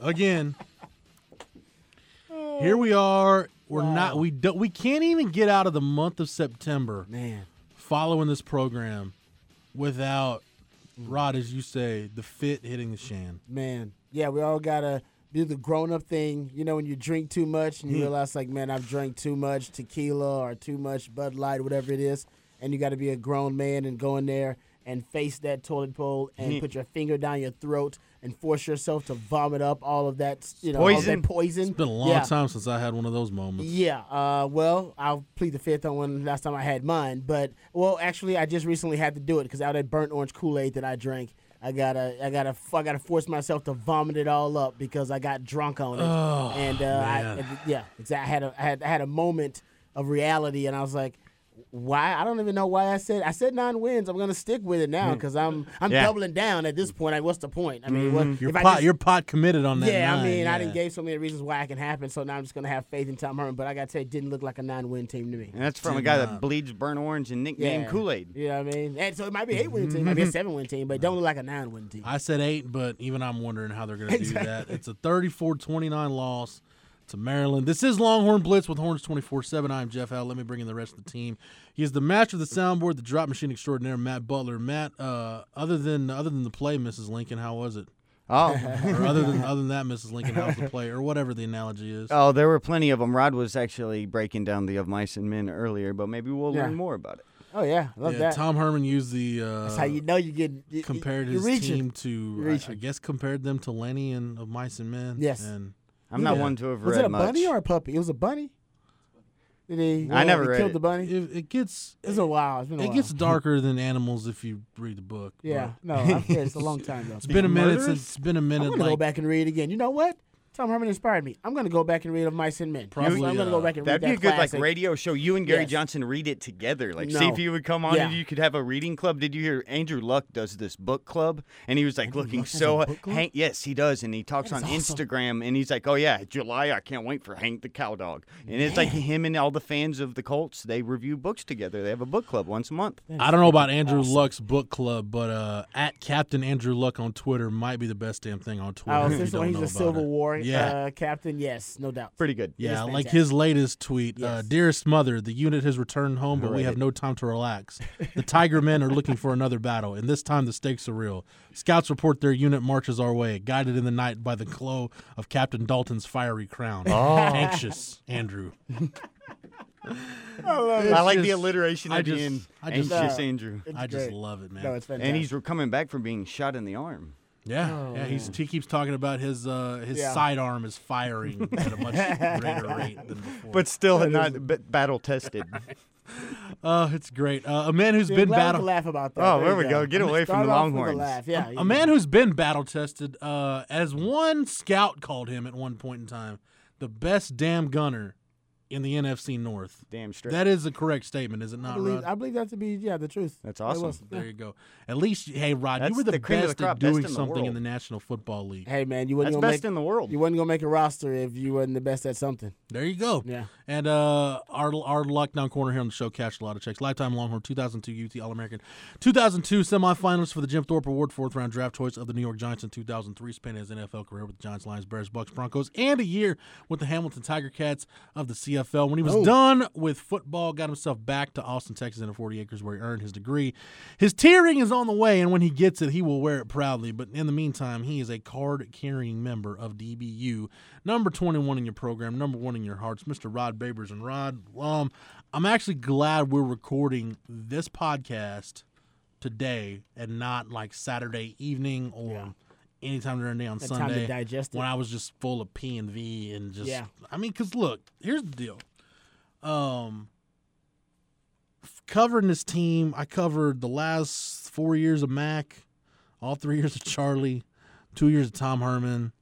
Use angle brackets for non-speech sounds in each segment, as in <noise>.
Again. Here we are. We're not we don't we can't even get out of the month of September Man. following this program without Rod, as you say, the fit hitting the shan. Man. Yeah, we all gotta do the grown up thing. You know, when you drink too much and you hmm. realize like, man, I've drank too much tequila or too much Bud Light, whatever it is, and you gotta be a grown man and go in there and face that toilet bowl and hmm. put your finger down your throat and force yourself to vomit up all of that you know all Poison. that poison. It's been a long yeah. time since I had one of those moments. Yeah, uh, well, I'll plead the fifth on when last time I had mine. But well, actually, I just recently had to do it because out of that burnt orange Kool Aid that I drank, I gotta, I gotta, I gotta force myself to vomit it all up because I got drunk on it. Oh, and uh, I, man. and, yeah, exactly. I had a, I had, I had a moment of reality, and I was like. Why I don't even know why I said I said nine wins. I'm gonna stick with it now mm. because I'm I'm Yeah. doubling down at this point. Like, what's the point? I mean, what, mm-hmm. You're if I pot just- you're pot committed on that. yeah, I nine, mean, I didn't gave so many reasons why it can happen, so now I'm just gonna have faith in Tom Herman. But I gotta tell you, it didn't look like a nine-win team to me. And that's from a guy not. that bleeds burnt orange and nicknamed Yeah. Kool Aid. You know what I mean? And so it might be an eight-win team, it might be a mm-hmm. seven-win team, but it don't look like a nine-win team. I said eight, but even I'm wondering how they're going to Exactly. do that. It's a 34-29 loss to Maryland. This is Longhorn Blitz with Horns 24-7. I'm Jeff Howe. Let me bring in the rest of the team. He is the master of the soundboard, the drop machine extraordinaire, Matt Butler. Matt, uh, other than other than the play, Mrs. Lincoln, how was it? Oh, Or other than other than that, Mrs. Lincoln, how was the play? Or whatever the analogy is. oh, there were plenty of them. Rod was actually breaking down the of mice and men earlier, but maybe we'll Yeah. learn more about it. Oh yeah, I love yeah, that. Tom Herman used the uh, That's how you know you get you, compared you're his reaching. team to I- I, guess compared them to Lennie and of Mice and Men. Yes. And I'm not Yeah. one to have Was read it a much. bunny or a puppy? It was a bunny. Did he? I never he read killed it. the bunny. it, it gets It's a while. It's been a it while. gets <laughs> darker than animals if you read the book. Yeah, but no, I've, yeah, it's a <laughs> long time though. it's been a minute since it's been a I'm minute. gonna go Like back and read it again. You know what? Tom Herman inspired me. I'm gonna go back and read of Mice and Men. Probably, I'm gonna uh, go back and read That'd be a good classic. like radio show. You and Gary Yes. Johnson read it together. Like see if you would come on Yeah. and you could have a reading club. Did you hear Andrew Luck does this book club and he was like Andrew looking Luck has so a book club? Hank yes he does and he talks on awesome. Instagram and he's like oh yeah July I can't wait for Hank the Cowdog and it's like him and all the fans of the Colts they review books together. They have a book club once a month. I don't know about Andrew Luck's book club, but uh, at Captain Andrew Luck on Twitter might be the best damn thing on Twitter. Oh, if you since don't when he's a Civil. War Yeah. uh, captain, yes, no doubt. Pretty good. Yeah, like his latest tweet, uh, dearest mother, the unit has returned home, but we have no time to relax. The Tiger men are looking for another battle, and this time the stakes are real. Scouts report their unit marches our way, guided in the night by the glow of Captain Dalton's fiery crown. Oh. Anxious, Andrew. I like the alliteration I at the end. I just- Anxious No. Andrew. I just great. love it, man. No, it's fantastic. And he's coming back from being shot in the arm. Yeah, yeah. He's he keeps talking about his uh, his Oh. Yeah. sidearm is firing <laughs> at a much greater rate than before. But still not b- battle tested. uh, <laughs> it's great. Uh, a man who's See, I'm been battle laugh about that. Oh, There there we go. Get away from the off with Longhorns. laugh. Yeah, a man who's been battle tested, uh, as one scout called him at one point in time, the best damn gunner in the NFC North. Damn straight. That is a correct statement, is it I not, believe, Rod? I believe that to be yeah the truth. That's awesome. was. there you go. At least, hey, Rod, That's you were the, the cream of the best crop, at best doing in the something in the National Football League. Hey man, you wouldn't That's gonna best make in the world. you wasn't gonna make a roster if you wasn't the best at something. There you go. Yeah. And uh, our our lockdown corner here on the show cashed a lot of checks. Lifetime Longhorn, 2002 UT All American, 2002 semifinalist for the Jim Thorpe Award, fourth round draft choice of the New York Giants in 2003. Spent his NFL career with the Giants, Lions, Bears, Bucks, Broncos, and a year with the Hamilton Tiger Cats of the CFL. When he was done with football, got himself back to Austin, Texas, in the 40 acres where he earned his degree. His tearing is on the way, and when he gets it, he will wear it proudly. But in the meantime, he is a card carrying member of DBU, number 21 in your program, number one in your hearts, Mr. Rod Babers. And Rod, um, I'm actually glad we're recording this podcast today and not like Saturday evening or Yeah. Anytime during the day on Had time to Sunday digest it. when I was just full of P and V and just. Yeah. I mean, because look, here's the deal. Um, covering this team, I covered the last four years of Mack, all three <laughs> years of Charlie, two years of Tom Herman.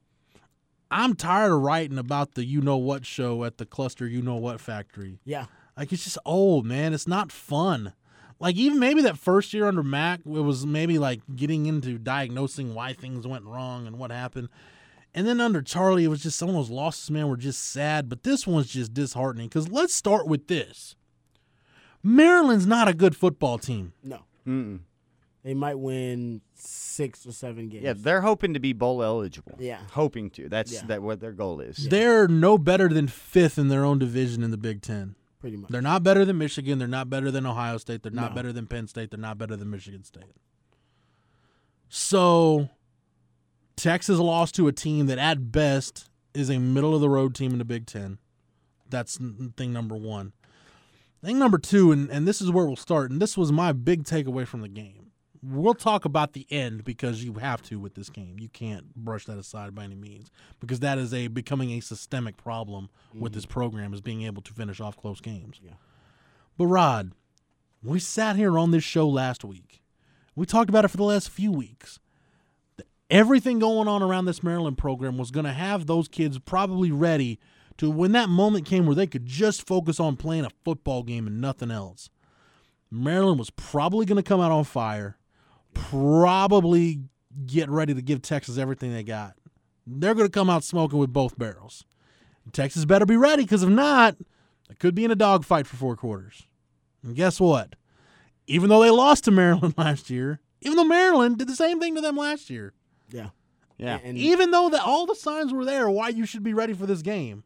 I'm tired of writing about the you know what show at the cluster you know what factory. Yeah. Like it's just old, man. It's not fun. Like even maybe that first year under Mack, it was maybe like getting into diagnosing why things went wrong and what happened. And then under Charlie, it was just some of those losses, man, were just sad. But this one's just disheartening. Because let's start with this. Maryland's not a good football team. No. Mm-mm. They might win six or seven games. Yeah, they're hoping to be bowl eligible. Yeah. hoping to. That's Yeah. that what their goal is. They're no better than fifth in their own division in the Big Ten. Pretty much. They're not better than Michigan. They're not better than Ohio State. They're not No. better than Penn State. They're not better than Michigan State. So, Texas lost to a team that, at best, is a middle of the road team in the Big Ten. That's thing number one. Thing number two, and, and this is where we'll start, and this was my big takeaway from the game. We'll talk about the end because you have to with this game. You can't brush that aside by any means because that is a becoming a systemic problem with this mm-hmm. program is being able to finish off close games. Yeah. But Rod, we sat here on this show last week. We talked about it for the last few weeks. That Everything going on around this Maryland program was going to have those kids probably ready to when that moment came where they could just focus on playing a football game and nothing else. Maryland was probably going to come out on fire, probably get ready to give Texas everything they got. They're going to come out smoking with both barrels. Texas better be ready because if not, they could be in a dogfight for four quarters. And guess what? Even though they lost to Maryland <laughs> last year, even though Maryland did the same thing to them last year, yeah. Yeah. And even though that all the signs were there why you should be ready for this game.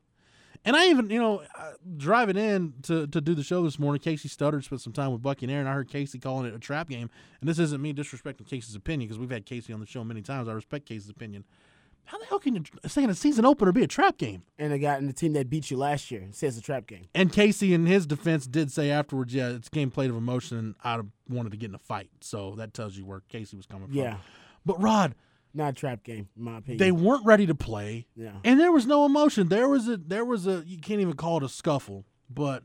And I even, you know, uh, driving in to, to do the show this morning, Kasey Studdard spent some time with Bucky and Aaron. I heard Kasey calling it a trap game. And this isn't me disrespecting Kasey's opinion because we've had Kasey on the show many times. I respect Kasey's opinion. How the hell can you saying a season opener be a trap game? and the guy in the team that beat you last year says a trap game. And Kasey, in his defense, did say afterwards, "Yeah, it's game played of emotion. and I'd wanted to get in a fight." So that tells you where Kasey was coming from. Yeah. But Rod, Not a trap game, in my opinion. they weren't ready to play, Yeah. and there was no emotion. There was a there was a you can't even call it a scuffle, but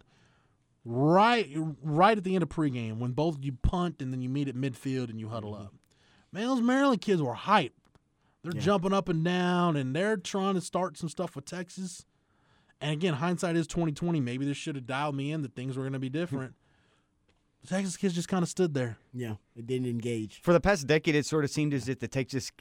right right at the end of pregame when both you punt and then you meet at midfield and you huddle mm-hmm. up, man, those Maryland kids were hyped. They're Yeah. jumping up and down, and they're trying to start some stuff with Texas. And again, hindsight is twenty twenty. Maybe this should have dialed me in that things were going to be different. The <laughs> Texas kids just kind of stood there. Yeah. It didn't engage. For the past decade, it sort of seemed as if the Texas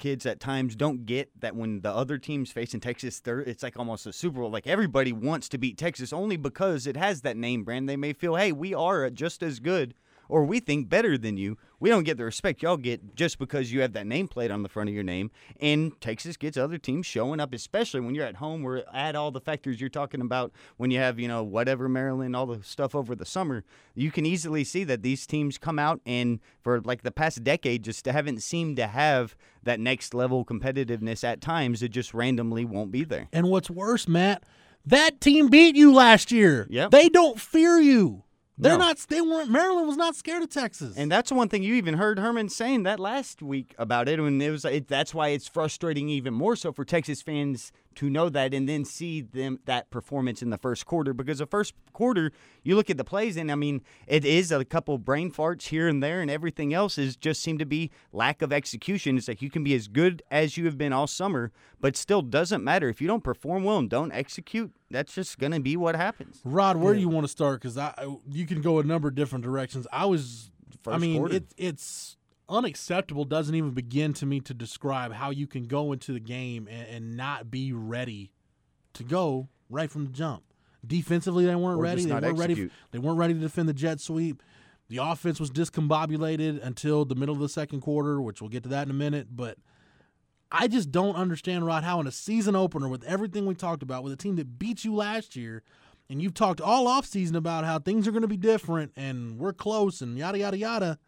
kids at times don't get that when the other teams facing Texas, it's like almost a Super Bowl. Like everybody wants to beat Texas only because it has that name brand. They may feel, hey, we are just as good or we think better than you. We don't get the respect y'all get just because you have that nameplate on the front of your name. And Texas gets other teams showing up, especially when you're at home. Where add all the factors you're talking about when you have you know whatever Maryland, all the stuff over the summer. You can easily see that these teams come out and for like the past decade just haven't seemed to have that next level competitiveness. At times, it just randomly won't be there. And what's worse, Matt, that team beat you last year. Yep. They don't fear you. They're No. not. They weren't. Maryland was not scared of Texas. And that's one thing you even heard Herman saying that last week about it, and it was it, that's why it's frustrating even more so for Texas fans to know that and then see them that performance in the first quarter because the first quarter you look at the plays and I mean it is a couple brain farts here and there and everything else is just seem to be lack of execution. It's like you can be as good as you have been all summer, but still doesn't matter if you don't perform well and don't execute. That's just going to be what happens. Rod, where do you want to start? Because I, you can go a number of different directions. I was. I mean, quarter. it, it's unacceptable. Doesn't even begin to me to describe how you can go into the game and, and not be ready to go right from the jump. Defensively, they weren't Or ready. They weren't ready. They weren't ready to defend the jet sweep. The offense was discombobulated until the middle of the second quarter, which we'll get to that in a minute. But I just don't understand, Rod, how in a season opener with everything we talked about, with a team that beat you last year, and you've talked all offseason about how things are going to be different and we're close and yada yada yada.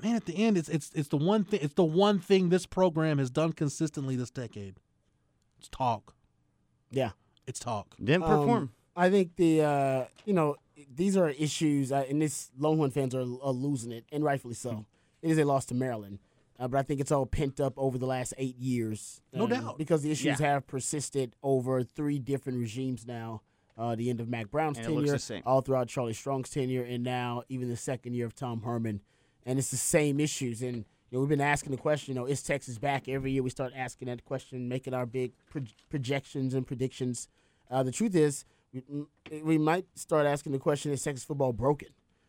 Man, at the end, it's it's it's the one thing it's the one thing this program has done consistently this decade. It's talk. Yeah. It's talk. Didn't Um, perform. I think the uh, you know these are issues, uh, and this Longhorn fans are, are losing it, and rightfully so. It is a loss to Maryland, uh, but I think it's all pent up over the last eight years. No um, doubt. because the issues Yeah. have persisted over three different regimes now. Uh, the end of Mack Brown's And tenure, all throughout Charlie Strong's tenure, and now even the second year of Tom Herman, and it's the same issues. And you know, we've been asking the question, you know, is Texas back? Every year we start asking that question, making our big pro- projections and predictions. Uh, the truth is, we, we might start asking the question: Is Texas football broken?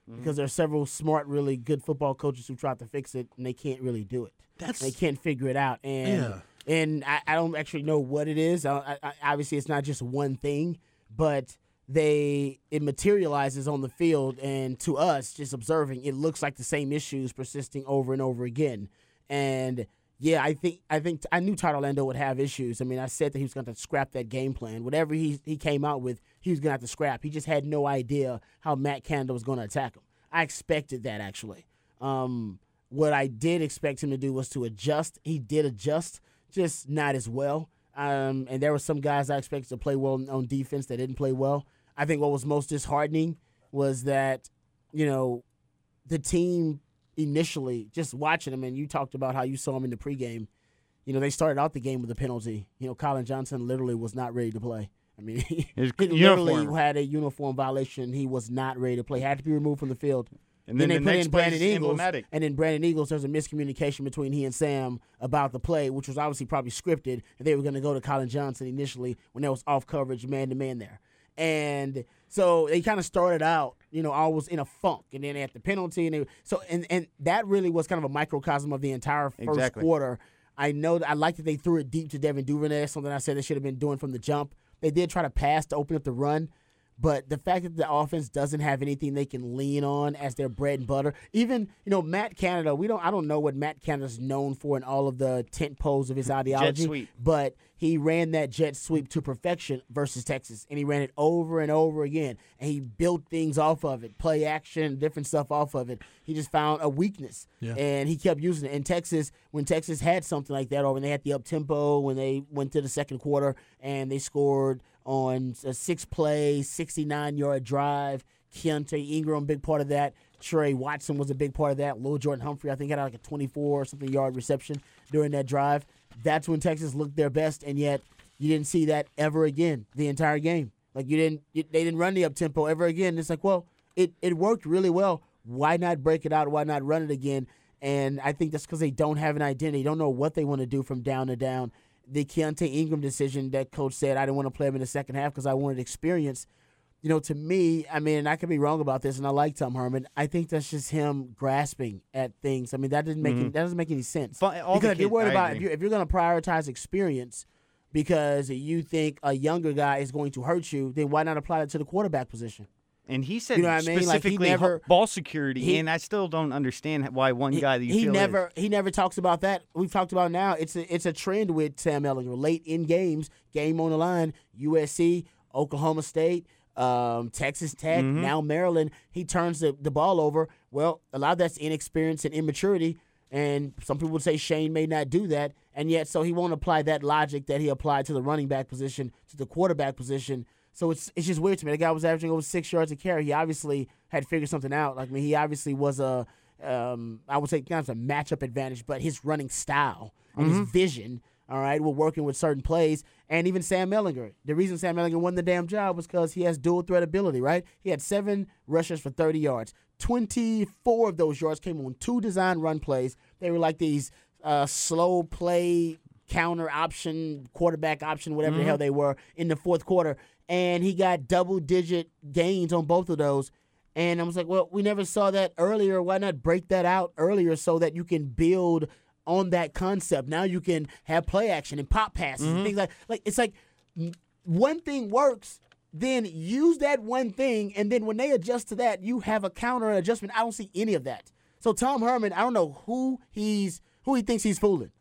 Mm-hmm. Because there are several smart, really good football coaches who tried to fix it, and they can't really do it. That's- they can't figure it out, and Yeah. and I, I don't actually know what it is. I, I, I- obviously, it's not just one thing, but they it materializes on the field, and to us, just observing, it looks like the same issues persisting over and over again. And yeah, I think I think I knew Todd Orlando would have issues. I mean, I said that he was going to scrap that game plan. Whatever he he came out with, he was going to have to scrap. He just had no idea how Matt Canada was going to attack him. I expected that actually. Um, what I did expect him to do was to adjust. He did adjust, just not as well. Um, and there were some guys I expected to play well on- on defense that didn't play well. I think what was most disheartening was that, you know, the team initially just watching them, and you talked about how you saw him in the pregame. You know, they started out the game with a penalty. You know, Collin Johnson literally was not ready to play. I mean, <laughs> he, His <laughs> he literally uniform. had a uniform violation. He was not ready to play. Had to be removed from the field. And then they the put next in Brandon Eagles, and then Brandon Eagles. There's a miscommunication between he and Sam about the play, which was obviously probably scripted, and they were going to go to Collin Johnson initially when there was off coverage, man to man there, and so they kind of started out, you know, always in a funk, and then at the penalty, and they, so and and that really was kind of a microcosm of the entire first Exactly. quarter. I know that I like that they threw it deep to Devin Duvernay, something I said they should have been doing from the jump. They did try to pass to open up the run, but the fact that the offense doesn't have anything they can lean on as their bread and butter, even you know Matt Canada, we don't I don't know what Matt Canada's known for in all of the tent poles of his ideology, sweep. but he ran that jet sweep to perfection versus Texas, and he ran it over and over again, and he built things off of it, play action, different stuff off of it. He just found a weakness, Yeah. and he kept using it. And Texas, when Texas had something like that, or when they had the up tempo, when they went to the second quarter and they scored on a six play, 69 yard drive. Keaontay Ingram, big part of that. Tre Watson was a big part of that. Lil Jordan Humphrey, I think, had like a 24 or something yard reception during that drive. That's when Texas looked their best, and yet you didn't see that ever again the entire game. Like you didn't, they didn't run the up tempo ever again. It's like, well, it it worked really well. Why not break it out? Why not run it again? And I think that's because they don't have an identity. They don't know what they want to do from down to down. The Keaontay Ingram decision that coach said I didn't want to play him in the second half because I wanted experience. You know, to me, I mean, I could be wrong about this, and I like Tom Herman. I think that's just him grasping at things. I mean, that doesn't make any, that doesn't make any sense. Because if you're worried I about if you're, if you're going to prioritize experience because you think a younger guy is going to hurt you, then why not apply it to the quarterback position? And he said You know what I mean? Like, he specifically never- ball security, he- and I still don't understand why one He- guy that you he never is. he never talks about that. We've talked about now. It's a it's a trend with Sam Ehlinger. Late in games, game on the line, USC, Oklahoma State, um, Texas Tech, Mm-hmm. now Maryland. He turns the, the ball over. Well, a lot of that's inexperience and immaturity. And some people would say Shane may not do that, and yet so he won't apply that logic that he applied to the running back position, to the quarterback position. So it's it's just weird to me. The guy was averaging over six yards a carry. He obviously had figured something out. Like I mean, he obviously was a um, I would say kind of a matchup advantage, but his running style and his vision, all right, were working with certain plays. And even Sam Ehlinger. The reason Sam Ehlinger won the damn job was because he has dual threat ability, right? He had seven rushes for 30 yards. 24 of those yards came on two design run plays. They were like these uh, slow play counter option, quarterback option, whatever the hell they were in the fourth quarter. And he got double digit gains on both of those. And I was like, well, we never saw that earlier. Why not break that out earlier so that you can build on that concept? Now you can have play action and pop passes and mm-hmm. things like like it's like one thing works, then use that one thing, and then when they adjust to that, you have a counter adjustment. I don't see any of that. So Tom Herman, I don't know who he's who he thinks he's fooling,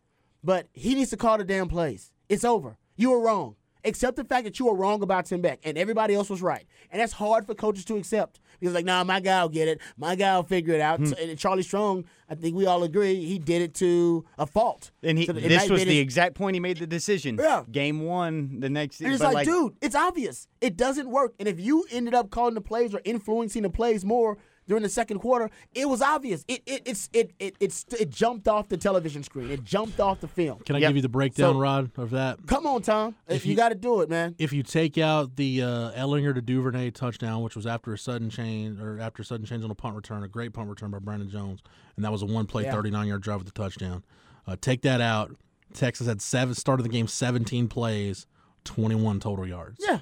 but he needs to call the damn plays. It's over. You were wrong. Accept the fact that you were wrong about Tim Beck and everybody else was right. And that's hard for coaches to accept. Because like, nah, my guy will get it. My guy will figure it out. Hmm. And Charlie Strong, I think we all agree, he did it to a fault. And he, So this was the exact point he made the decision. Yeah. Game one, the next. And it's but like, dude, it's obvious. It doesn't work. And if you ended up calling the plays or influencing the plays more during the second quarter, it was obvious. It it it's it it it's, it jumped off the television screen. It jumped off the film. Can I Yep. give you the breakdown, So- Rod, of that? Come on, Tom. If you, you- got to do it, man. If you take out the uh, Ehlinger to Duvernay touchdown, which was after a sudden change or after a sudden change on a punt return, a great punt return by Brandon Jones, and that was a one play, Yeah. 39 yard drive with the touchdown. Uh, take that out. Texas had seven started the game 17 plays, 21 total yards. Yeah.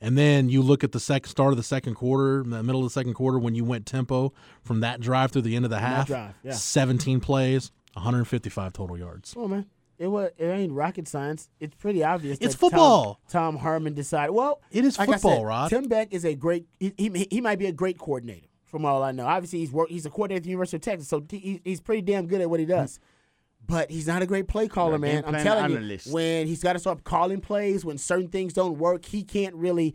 And then you look at the second start of the second quarter, the middle of the second quarter, when you went tempo from that drive through the end of the half. drive, yeah. 17 plays, 155 total yards. Come on, man. It was. It ain't rocket science. It's pretty obvious. It's that Tom- football. Tom, Herman decided. Well, It is like I football, said, Rod. Tim Beck is a great. He, he he might be a great coordinator, from all I know. Obviously, he's work. He's a coordinator at the University of Texas, so he, he's pretty damn good at what he does. But he's not a great play caller, man. I'm telling analyst. you, when he's got to start calling plays, when certain things don't work, he can't really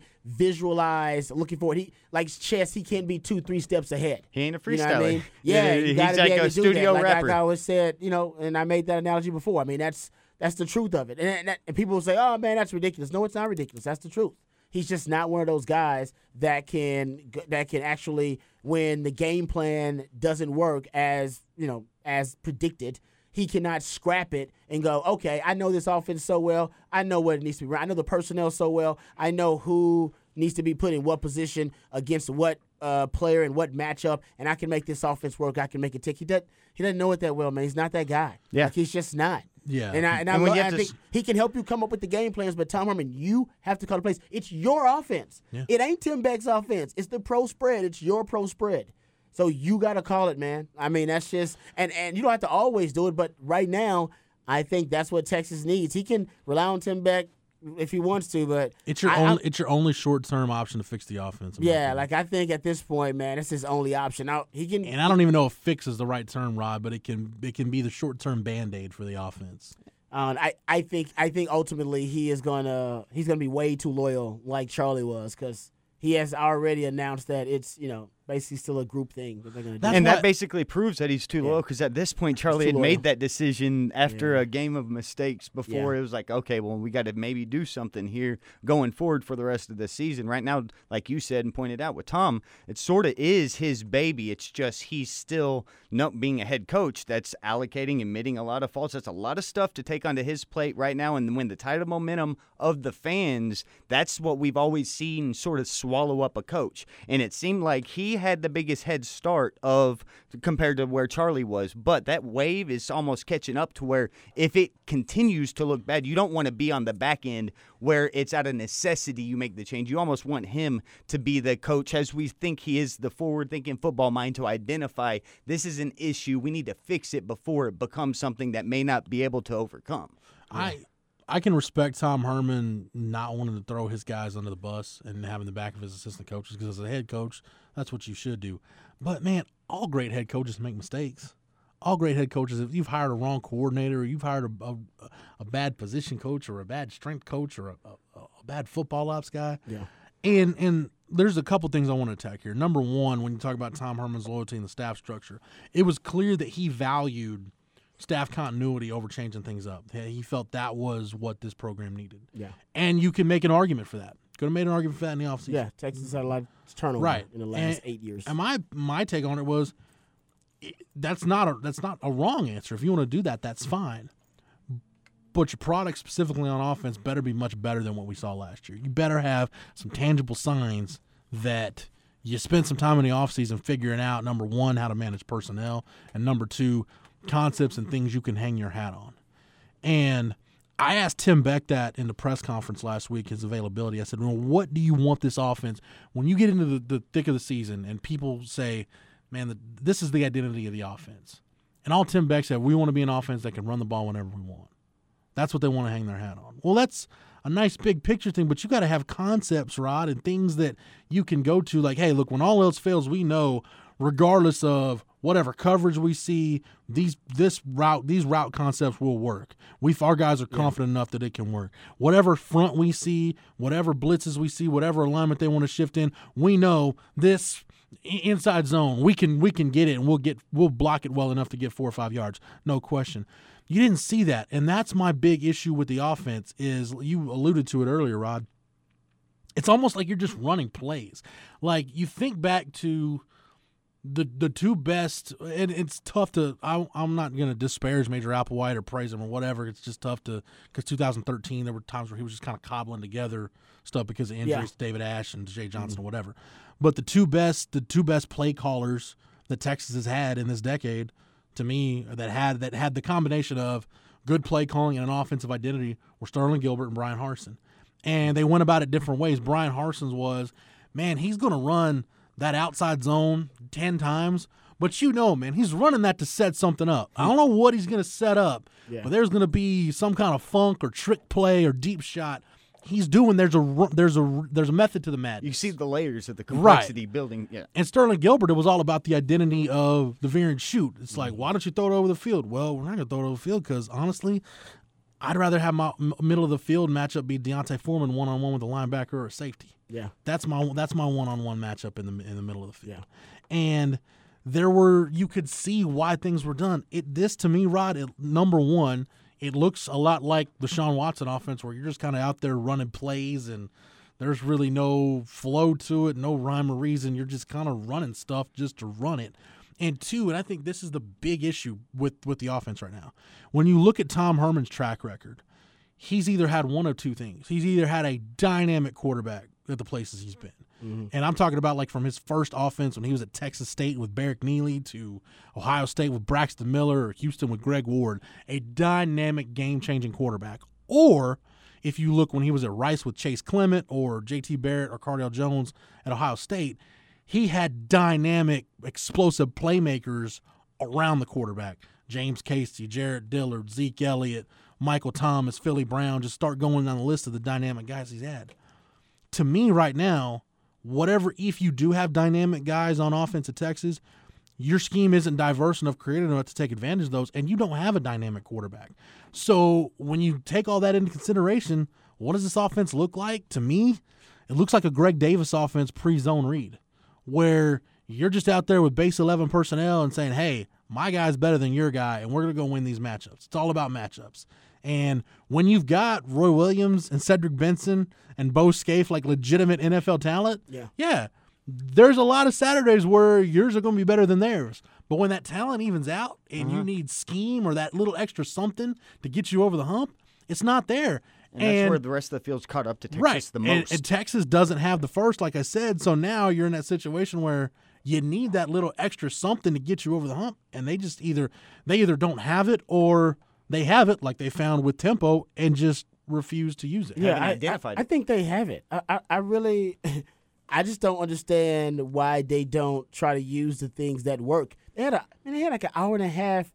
visualize looking forward. He like chess. He can't be two, three steps ahead. He ain't a You know I freestyler. mean? <laughs> Yeah, you gotta like be able a to do studio that. Like, rapper. Like I always said, you know, and I made that analogy before. I mean, that's that's the truth of it. And, and, that- and people will say, "Oh man, that's ridiculous." No, it's not ridiculous. That's the truth. He's just not one of those guys that can that can actually, when the game plan doesn't work as you know as predicted, he cannot scrap it and go, "Okay, I know this offense so well. I know what it needs to be. run. I know the personnel so well. I know who needs to be put in what position against what uh, player and what matchup, and I can make this offense work. I can make it tick. He does. He doesn't know it that well, man. He's not that guy. Yeah. like, he's just not. Yeah. and I and, I, And when lo- you I have to think s- he can help you come up with the game plans. But Tom Herman, you have to call the plays. It's your offense. Yeah. It ain't Tim Beck's offense. It's the pro spread. It's your pro spread. So you got to call it, man. I mean, that's just and and you don't have to always do it, but right now, I think that's what Texas needs. He can rely on Tim Beck if he wants to, but It's your I- I- only it's your only short term option to fix the offense. yeah, like I think at this point, man, that's his only option. Now he can. and I don't even know if fix is the right term, Rod, but it can it can be the short term band aid for the offense. Um, I, I think I think ultimately he is gonna he's gonna be way too loyal like Charlie was because he has already announced that it's you know basically still a group thing that they're gonna do. And why- that basically proves that he's too low because at this point Charlie had loyal. made that decision after Yeah. a game of mistakes before Yeah. it was like okay well we got to maybe do something here going forward for the rest of the season right now like you said and pointed out with Tom it sort of is his baby it's just he's still not being a head coach that's allocating admitting a lot of faults that's a lot of stuff to take onto his plate right now and when the tidal momentum of the fans that's what we've always seen sort of swallow up a coach and it seemed like he had the biggest head start of compared to where Charlie was but that wave is almost catching up to where if it continues to look bad you don't want to be on the back end where it's out of necessity you make the change. You almost want him to be the coach as we think he is the forward thinking football mind to identify this is an issue we need to fix it before it becomes something that may not be able to overcome. I I can respect Tom Herman not wanting to throw his guys under the bus and having the back of his assistant coaches because as a head coach, that's what you should do. But man, all great head coaches make mistakes. All great head coaches, if you've hired a wrong coordinator, or you've hired a, a, a bad position coach, or a bad strength coach, or a, a, a bad football ops guy, Yeah. and and there's a couple things I want to attack here. Number one, when you talk about Tom Herman's loyalty and the staff structure, it was clear that he valued staff continuity over changing things up. He he felt that was what this program needed. Yeah. And you can make an argument for that. Could have made an argument for that in the offseason. yeah, Texas had a lot of turnover Right. in the last And- eight years. And my my take on it was that's not a that's not a wrong answer. If you want to do that, that's fine. But your product specifically on offense better be much better than what we saw last year. You better have some tangible signs that you spent some time in the offseason figuring out number one, how to manage personnel, and number two, concepts and things you can hang your hat on. And I asked Tim Beck that in the press conference last week, his availability. I said, well, what do you want this offense when you get into the, the thick of the season and people say, man, the, this is the identity of the offense? And all Tim Beck said, we want to be an offense that can run the ball whenever we want. That's what they want to hang their hat on. Well, that's a nice big picture thing, but you got to have concepts, Rod, and things that you can go to. Like, hey, look, when all else fails, we know, regardless of whatever coverage we see, these this route these route concepts will work. We our guys are confident enough that it can work. Whatever front we see, whatever blitzes we see, whatever alignment they want to shift in, we know this inside zone we can we can get it and we'll get we'll block it well enough to get four or five yards no question you didn't see that and that's my big issue with the offense is you alluded to it earlier rod it's almost like you're just running plays like you think back to the the two best and it's tough to I, i'm not going to disparage major applewhite or praise him or whatever. It's just tough to because 2013 there were times where he was just kind of cobbling together stuff because of injuries to david ash and jay johnson mm-hmm. or whatever. But the two best the two best play callers that texas has had in this decade to me that had that had the combination of good play calling and an offensive identity were sterling gilbert and bryan harsin and they went about it different ways. Brian Harson's was, man, he's going to run that outside zone 10 times, but you know, man, he's running that to set something up. I don't know what he's going to set up, Yeah. but there's going to be some kind of funk or trick play or deep shot. He's doing there's a there's a there's a method to the madness. You see the layers of the complexity building. Yeah. And Sterling Gilbert, it was all about the identity of the veer and shoot. It's like, mm-hmm. why don't you throw it over the field? Well, we're not going to throw it over the field because honestly, I'd rather have my middle of the field matchup be D'Onta Foreman one on one with a linebacker or a safety. Yeah. That's my that's my one on one matchup in the in the middle of the field. And there were you could see why things were done. It this to me, Rod, it, number one, it looks a lot like the Shawn Watson offense where you're just kind of out there running plays and there's really no flow to it, no rhyme or reason. You're just kind of running stuff just to run it. And two, and I think this is the big issue with with the offense right now. When you look at Tom Herman's track record, he's either had one of two things. He's either had a dynamic quarterback at the places he's been. Mm-hmm. And I'm talking about like from his first offense when he was at Texas State with Barrick Nealy to Ohio State with Braxton Miller or Houston with Greg Ward, a dynamic game changing quarterback. Or if you look when he was at Rice with Chase Clement or JT Barrett or Cardale Jones at Ohio State, he had dynamic, explosive playmakers around the quarterback. James Casey, Jarrett Dillard, Zeke Elliott, Michael Thomas, Philly Brown, just start going down the list of the dynamic guys he's had. To me, right now, whatever, if you do have dynamic guys on offense at Texas, your scheme isn't diverse enough, creative enough to take advantage of those, and you don't have a dynamic quarterback. So when you take all that into consideration, what does this offense look like? To me, it looks like a Greg Davis offense pre zone read, where you're just out there with base 11 personnel and saying, hey, my guy's better than your guy, and we're going to go win these matchups. It's all about matchups. And when you've got Roy Williams and Cedric Benson and Bo Scaife, like legitimate NFL talent, Yeah. yeah, there's a lot of Saturdays where yours are going to be better than theirs. But when that talent evens out and Uh-huh. you need scheme or that little extra something to get you over the hump, it's not there. And, that's where the rest of the field's caught up to Texas right. the And- most. And, Texas doesn't have the first, like I said. So now you're in that situation where you need that little extra something to get you over the hump, and they just either they either don't have it or they have it, like they found with tempo, and just refuse to use it. Yeah, I, identified I, I think they have it. I, I, I really, <laughs> I just don't understand why they don't try to use the things that work. They had a, I mean, they had like an hour and a half.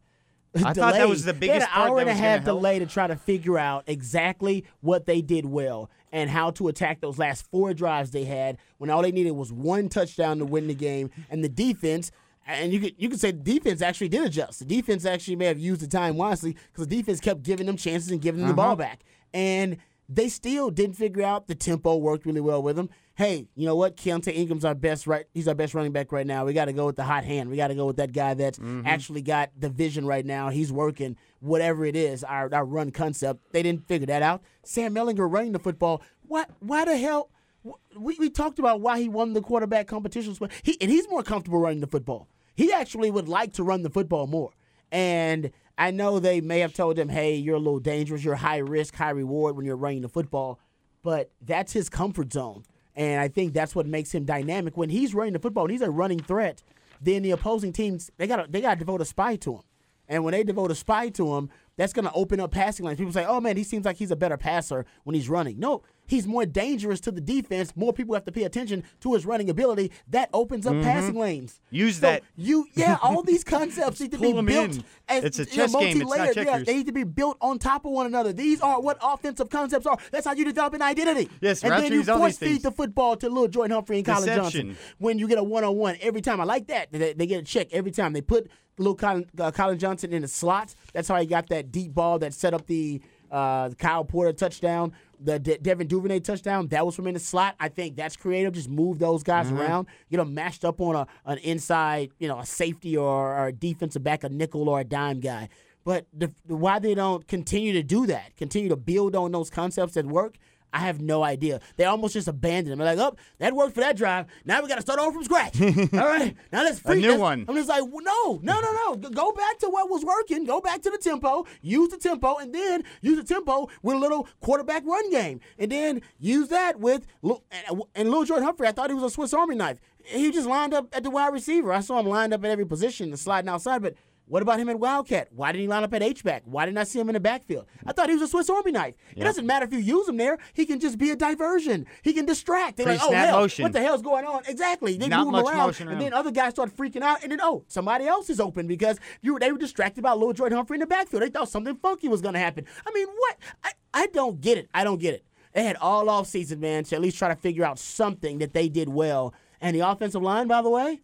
<laughs> I thought that was the biggest. They had an part hour and a was gonna half help. delay to try to figure out exactly what they did well and how to attack those last four drives they had when all they needed was one touchdown to win the game and the defense. And you could you could say the defense actually did adjust. The defense actually may have used the time wisely because the defense kept giving them chances and giving them the ball uh-huh. back. And they still didn't figure out the tempo worked really well with them. Hey, you know what? Keaontay Ingram's our best right. He's our best running back right now. We got to go with the hot hand. We got to go with that guy that's mm-hmm. actually got the vision right now. He's working whatever it is. Our our run concept. They didn't figure that out. Sam Ehlinger running the football. What? Why the hell? We, we talked about why he won the quarterback competitions, but he and he's more comfortable running the football. He actually would like to run the football more. And I know they may have told him, "Hey, you're a little dangerous. You're high risk, high reward when you're running the football." But that's his comfort zone, and I think that's what makes him dynamic. When he's running the football, and he's a running threat, then the opposing teams they got they got to devote a spy to him. And when they devote a spy to him, that's going to open up passing lanes. People say, "Oh man, he seems like he's a better passer when he's running." No, he's more dangerous to the defense. More people have to pay attention to his running ability. That opens up passing lanes. Mm-hmm. Use So that. You yeah, all <laughs> these concepts need to be built in. as It's a chess game, it's not multi-layered. Yeah, checkers. they need to be built on top of one another. These are what offensive concepts are. That's how you develop an identity. Yes, and then you force feed the football to little Jordan Humphrey and Colin Deception. Johnson when you get a one on one every time. I like that. They, they get a check every time. They put little Colin, uh, Collin Johnson in the slot. That's how he got that deep ball that set up the uh, Kyle Porter touchdown, the De- Devin Duvernay touchdown. That was from in the slot. I think that's creative. Just move those guys Mm-hmm. around, get them matched up on a an inside, you know, a safety or, or a defensive back, a nickel or a dime guy. But the, why they don't continue to do that, continue to build on those concepts that work, I have no idea. They almost just abandoned them. They're like, oh, that worked for that drive. Now we got to start over from scratch. <laughs> All right, now let's free new let's- one. I'm just like, no, no, no, no. Go back to what was working. Go back to the tempo. Use the tempo, and then use the tempo with a little quarterback run game, and then use that with and, and Lil Jordan Humphrey. I thought he was a Swiss Army knife. He just lined up at the wide receiver. I saw him lined up at every position and sliding outside, but. What about him at Wildcat? Why did he line up at H-back? Why didn't I see him in the backfield? I thought he was a Swiss Army knife. It doesn't matter if you use him there. He can just be a diversion. He can distract. They're like, oh, hell, motion. what the hell's going on? Exactly. They Not move him much around, motion and around. then other guys start freaking out, and then oh, somebody else is open because you they were distracted by Lil Jordan Humphrey in the backfield. They thought something funky was going to happen. I mean, what? I, I don't get it. I don't get it. They had all off season, man, to at least try to figure out something that they did well. And the offensive line, by the way,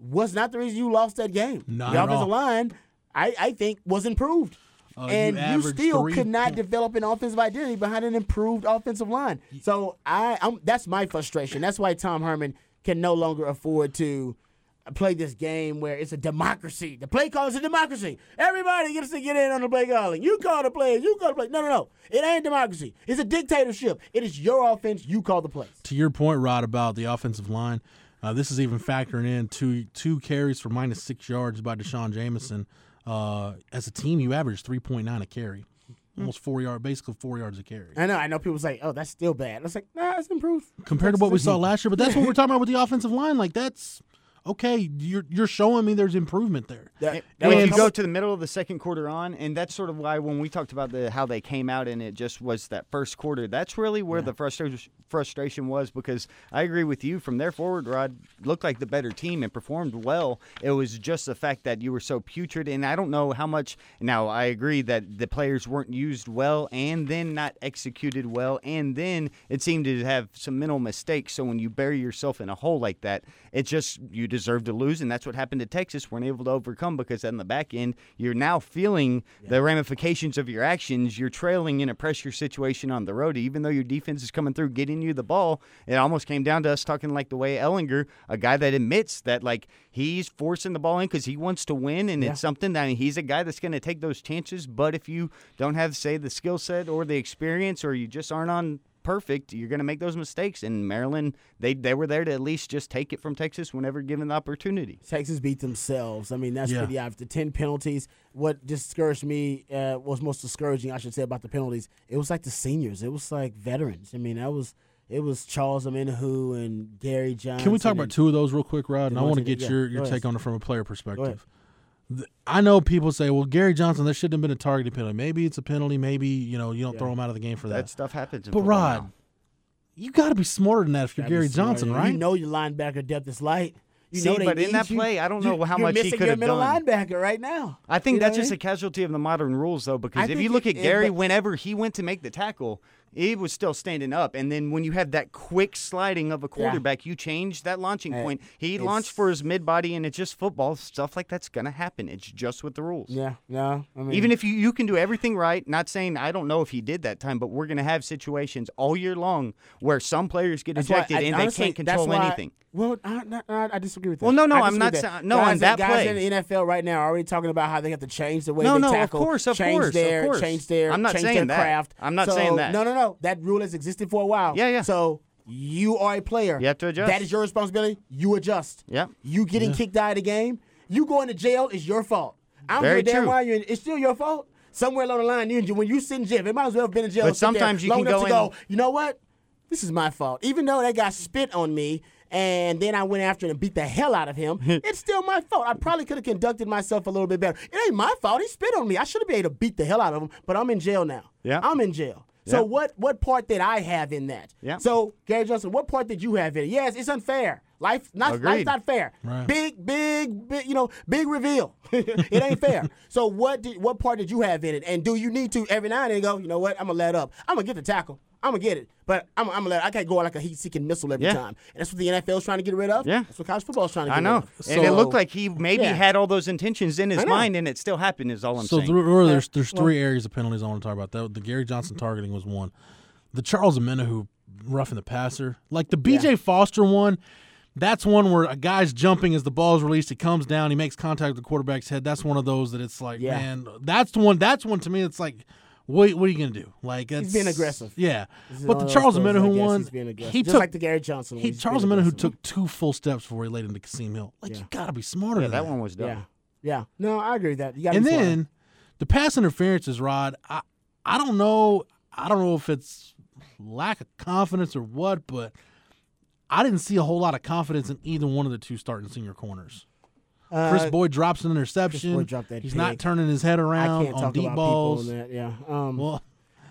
was not the reason you lost that game. Not the offensive all. line, I, I think, was improved. Uh, and you, averaged still three could not develop an offensive identity behind an improved offensive line. So I, I'm, that's my frustration. That's why Tom Herman can no longer afford to play this game where it's a democracy. The play call is a democracy. Everybody gets to get in on the play calling. You call the plays. You call the play. No, no, no. It ain't democracy. It's a dictatorship. It is your offense. You call the plays. to your point, Rod, about the offensive line, uh, this is even factoring in two two carries for minus six yards by Deshaun Jameson. Uh, as a team, you average three point nine a carry, almost four yard, basically four yards a carry. I know. I know. People say, "Oh, that's still bad." I was like, nah, it's improved Compared to what we saw <laughs> last year, but that's what we're talking about with the offensive line. Like that's okay. You're you're showing me there's improvement there. That, And was if you go to the middle of the second quarter on, and that's sort of why when we talked about the how they came out and it just was that first quarter, that's really where the frustration frustration was because I agree with you from there forward. Rod looked like the better team and performed well. It was just the fact that you were so putrid, and I don't know how much. Now I agree that the players weren't used well, and then not executed well, and then it seemed to have some mental mistakes. So when you bury yourself in a hole like that, it just you deserve to lose, and that's what happened to Texas. weren't able to overcome because on the back end, you're now feeling the ramifications of your actions. You're trailing in a pressure situation on the road, even though your defense is coming through, getting you the ball. It almost came down to us talking like the way Ehlinger, a guy that admits that like he's forcing the ball in because he wants to win, and it's something that he's a guy that's going to take those chances. But if you don't have, say, the skill set or the experience, or you just aren't on perfect, you're going to make those mistakes. And Maryland, they they were there to at least just take it from Texas whenever given the opportunity. Texas beat themselves. I mean, that's Yeah. pretty obvious. The 10 penalties. What discouraged me, uh, was most discouraging, I should say, about the penalties, it was like the seniors. It was like veterans. I mean, that was, it was Charles Omenihu and Gary Johnson. Can we talk about two of those real quick, Rod? And I want to get yeah, your, go your take on it from a player ahead. perspective. Th- I know people say, "Well, Gary Johnson, there shouldn't have been a targeting penalty. Maybe it's a penalty. Maybe you know you don't throw him out of the game for that." That stuff happens. in but Rod, now. you got to be smarter than that if you're Gary smart. Johnson, right? You know your linebacker depth is light. You See, know but in that you. play, I don't know You- how you're much he missing could your have middle done. linebacker right now. I think You know that's what I just mean? a casualty of the modern rules, though, because I if you look at it- Gary, but- whenever he went to make the tackle, he was still standing up. And then when you have that quick sliding of a quarterback, you change that launching Hey, point. He launched for his mid body, and it's just football. Stuff like that's going to happen. It's just with the rules. Yeah, no. I mean, Even if you, you can do everything right, not saying I don't know if he did that time, but we're going to have situations all year long where some players get ejected I- and honestly, they can't control anything. Well, I, no, no, I disagree with that. Well, no, no, I'm not sa- no, guys, on that guys play. in the NFL right now are already talking about how they have to change the way No, they no, of tackle, course, of change course, of course. change their, I'm not change saying their that. craft. I'm not So, saying that. No, no, no. That rule has existed for a while. Yeah, yeah. So you are a player. You have to adjust. That is your responsibility. You adjust. Yeah. You getting kicked out of the game, you going to jail is your fault. I don't Very give a damn why you're in, it's still your fault. Somewhere along the line, you. When you sit in jail, it might as well have been in jail. But and sit there sometimes you long can go to in- go, you know what? This is my fault. Even though that guy spit on me and then I went after him and beat the hell out of him, <laughs> it's still my fault. I probably could have conducted myself a little bit better. It ain't my fault. He spit on me. I should have been able to beat the hell out of him, but I'm in jail now. Yeah. I'm in jail. So Yeah. what what part did I have in that? Yeah. So Gary Johnson, what part did you have in it? Yes, it's unfair. Life not life's not fair. Right. Big big big you know big reveal. <laughs> it ain't fair. <laughs> so what did what part did you have in it? And do you need to every now and then go? You know what? I'm gonna let up. I'm gonna get the tackle. I'm gonna get it, but I'm, I'm gonna let. I can't go like a heat-seeking missile every Yeah. time. And that's what the NFL's trying to get rid of. Yeah. that's what college football's trying to get I know, rid of. and it looked like he maybe yeah. had all those intentions in his mind, and it still happened. Is all I'm so saying. th- really, there's there's three areas of penalties I want to talk about. That the Gary Johnson targeting was one. The Charles Omenihu roughing the passer, like the BJ Foster one. That's one where a guy's jumping as the ball is released. He comes down, he makes contact with the quarterback's head. That's one of those that it's like, Yeah. man, that's the one. That's one to me. It's like, what, what are you gonna do? Like, it's, being aggressive. Yeah, This but the Charles throws, Amena I who won, he's being aggressive. he Just took like the Gary Johnson He Charles being Omenihu took two full steps before he laid into Kasim Hill. Like, you gotta be smarter. yeah, than that one was dumb. Yeah, yeah. No, I agree with that. You gotta and be then the pass interferences, Rod. I I don't know. I don't know if it's lack of confidence or what, but I didn't see a whole lot of confidence in either one of the two starting senior corners. Chris Uh, Boyd drops an interception. Boyd dropped that He's not turning his head I around can't on talk deep about balls. people on that. Yeah. Um, Well,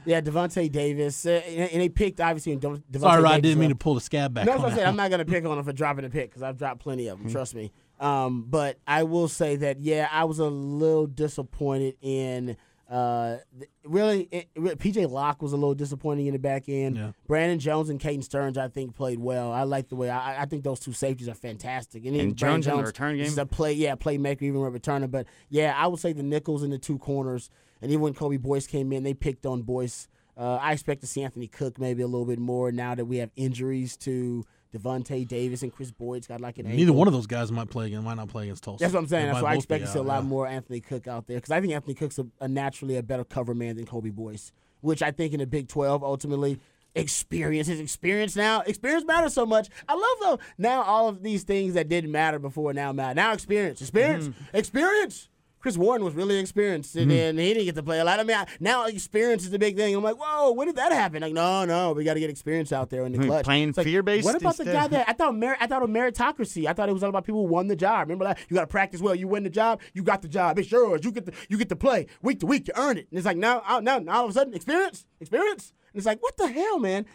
yeah, Davante Davis, uh, and, they picked obviously. Dev- Davante sorry, Rod. I didn't mean to pull the scab back. No, that's what I said. I'm not gonna <laughs> pick on him for dropping a pick because I've dropped plenty of them. Mm-hmm. Trust me. Um, but I will say that yeah, I was a little disappointed in. Uh, really, it, PJ Locke was a little disappointing in the back end. Yeah. Brandon Jones and Caden Sterns, I think, played well. I like the way I, I think those two safeties are fantastic. And, then And Brandon Jones in the return He's game? a play, yeah, playmaker, even a returner. But yeah, I would say the nickels in the two corners, and even when Kobe Boyce came in, they picked on Boyce. Uh, I expect to see Anthony Cook maybe a little bit more now that we have injuries to Davante Davis and Chris Boyd's got like an Neither ankle. one of those guys might play again. Might not play against Tulsa. That's what I'm saying. They That's why I expect to see a lot yeah. more Anthony Cook out there because I think Anthony Cook's a, a naturally a better cover man than Kobe Boyce, which I think in the Big 12 ultimately experience his experience now experience matters so much i love though now all of these things that didn't matter before now matter now experience experience Mm-hmm. experience chris warren was really experienced and then he didn't get to play a lot i mean I, now experience is the big thing i'm like whoa when did that happen like no no we got to get experience out there in the Hmm, clutch playing It's like, fear-based what about the guy that I thought mer- I thought of meritocracy. I thought it was all about people who won the job. Remember that? You got to practice well. You win the job. You got the job. It's yours. You get the you get to play week to week. You earn it. And it's like now now, now all of a sudden experience experience. And it's like what the hell, man?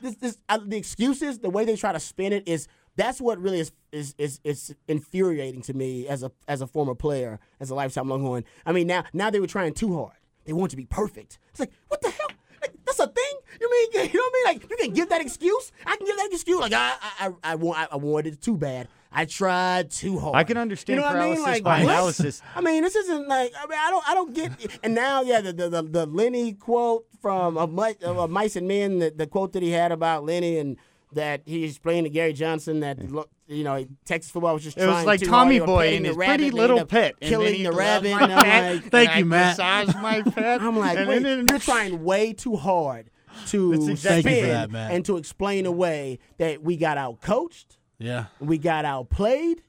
This this uh, the excuses, the way they try to spin it is that's what really is is is is infuriating to me as a as a former player, as a lifetime Longhorn. I mean now now they were trying too hard. They want to be perfect. It's like what the hell? Like, that's a thing. You mean <laughs> you know what I mean? Like you can give that excuse. I can give that excuse. Like I I I, I want I, wanted it too bad. I tried too hard. I can understand you know what I mean? Like, by what? analysis. <laughs> I mean, this isn't like I mean I don't I don't get. And now yeah, the the the, the Lennie quote from of, Mi- of Mice and Men, the, the quote that he had about Lennie and that he explained to Gary Johnson that. You know, Texas football was just trying to. It was like Tommy. Boy and his rabbit, pretty little pet. Killing the rabbit. <laughs> and I'm like, Thank you, I Matt. my pet. I'm like, wait, you're trying way too hard to exactly- Thank you for spin that, and to explain away that we got out coached, Yeah. we got outplayed,